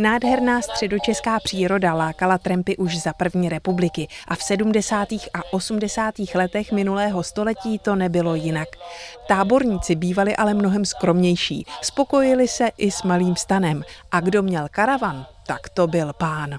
Nádherná středočeská příroda lákala trampy už za první republiky a v 70. a 80. letech minulého století to nebylo jinak. Táborníci bývali ale mnohem skromnější, spokojili se i s malým stanem a kdo měl karavan, tak to byl pán.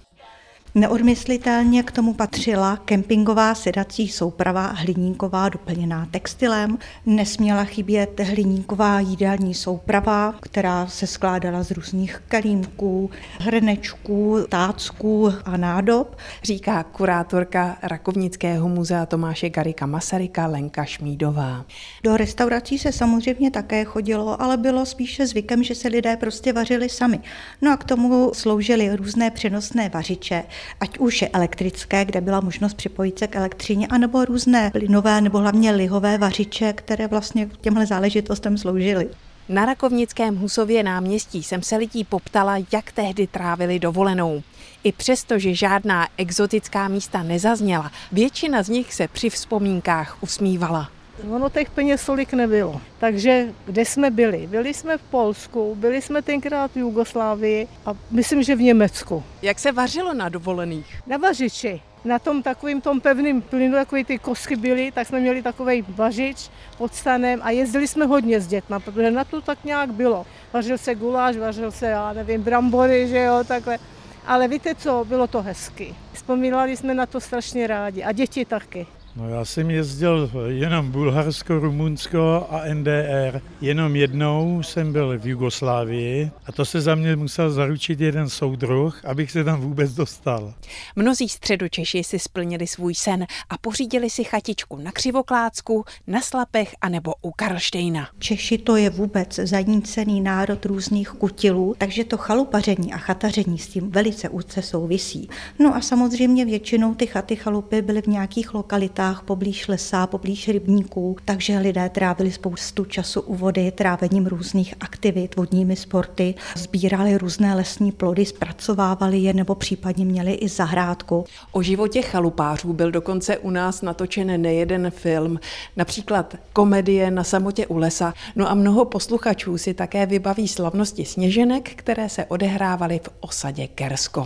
Neodmyslitelně k tomu patřila kempingová sedací souprava hliníková doplněná textilem. Nesměla chybět hliníková jídelní souprava, která se skládala z různých kalímků, hrnečků, tácků a nádob. Říká kurátorka Rakovnického muzea Tomáše Garika Masaryka Lenka Šmídová. Do restaurací se samozřejmě také chodilo, ale bylo spíše zvykem, že se lidé prostě vařili sami. No a k tomu sloužily různé přenosné vařiče, ať už je elektrické, kde byla možnost připojit se k elektřině, anebo různé plynové nebo hlavně lihové vařiče, které vlastně těmhle záležitostem sloužily. Na Rakovnickém Husově náměstí jsem se lidí poptala, jak tehdy trávili dovolenou. I přesto, že žádná exotická místa nezazněla, většina z nich se při vzpomínkách usmívala. Ono těch peněz tolik nebylo. Takže kde jsme byli? Byli jsme v Polsku, byli jsme tenkrát v Jugoslávii a myslím, že v Německu. Jak se vařilo na dovolených? Na vařiči. Na tom takovým tom pevným plynu, takový ty kosky byly, tak jsme měli takový vařič pod stanem a jezdili jsme hodně s dětma, protože na to tak nějak bylo. Vařil se guláš, vařil se, já nevím, brambory, že jo, takhle. Ale víte co, bylo to hezky. Vzpomínali jsme na to strašně rádi a děti taky. No já jsem jezdil jenom Bulharsko, Rumunsko a NDR. Jenom jednou jsem byl v Jugoslávii a to se za mě musel zaručit jeden soudruh, abych se tam vůbec dostal. Mnozí středočeši si splnili svůj sen a pořídili si chatičku na Křivoklácku, na Slapech anebo u Karlštejna. Češi to je vůbec zanícený národ různých kutilů, takže to chalupaření a chataření s tím velice úzce souvisí. No a samozřejmě většinou ty chaty chalupy byly v nějakých lokalitách lokalitách poblíž lesa, poblíž rybníků, takže lidé trávili spoustu času u vody trávením různých aktivit, vodními sporty, sbírali různé lesní plody, zpracovávali je nebo případně měli i zahrádku. O životě chalupářů byl dokonce u nás natočen nejeden film, například komedie Na samotě u lesa, no a mnoho posluchačů si také vybaví slavnosti sněženek, které se odehrávaly v osadě Kersko.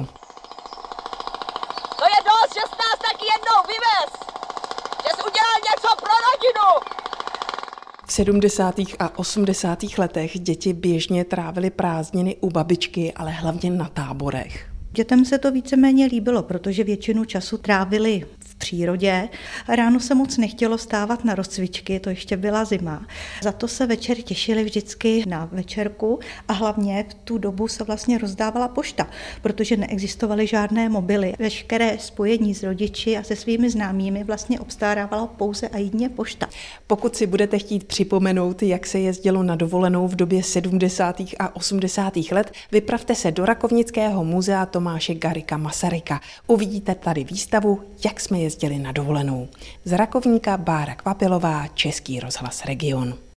To je dost, že jsi nás taky jednou vyvez! Pro rodinu! V 70. a 80. letech děti běžně trávily prázdniny u babičky, ale hlavně na táborech. Dětem se to víceméně líbilo, protože většinu času trávili přírodě. Ráno se moc nechtělo stávat na rozcvičky, to ještě byla zima. Za to se večer těšili vždycky na večerku a hlavně v tu dobu se vlastně rozdávala pošta, protože neexistovaly žádné mobily. Veškeré spojení s rodiči a se svými známými vlastně obstarávala pouze a jedině pošta. Pokud si budete chtít připomenout, jak se jezdilo na dovolenou v době 70. a 80. let, vypravte se do Rakovnického muzea Tomáše Garika Masaryka. Uvidíte tady výstavu, jak jsme jezdili na dovolenou. Z Rakovníka Bára Kvapilová, Český rozhlas Region.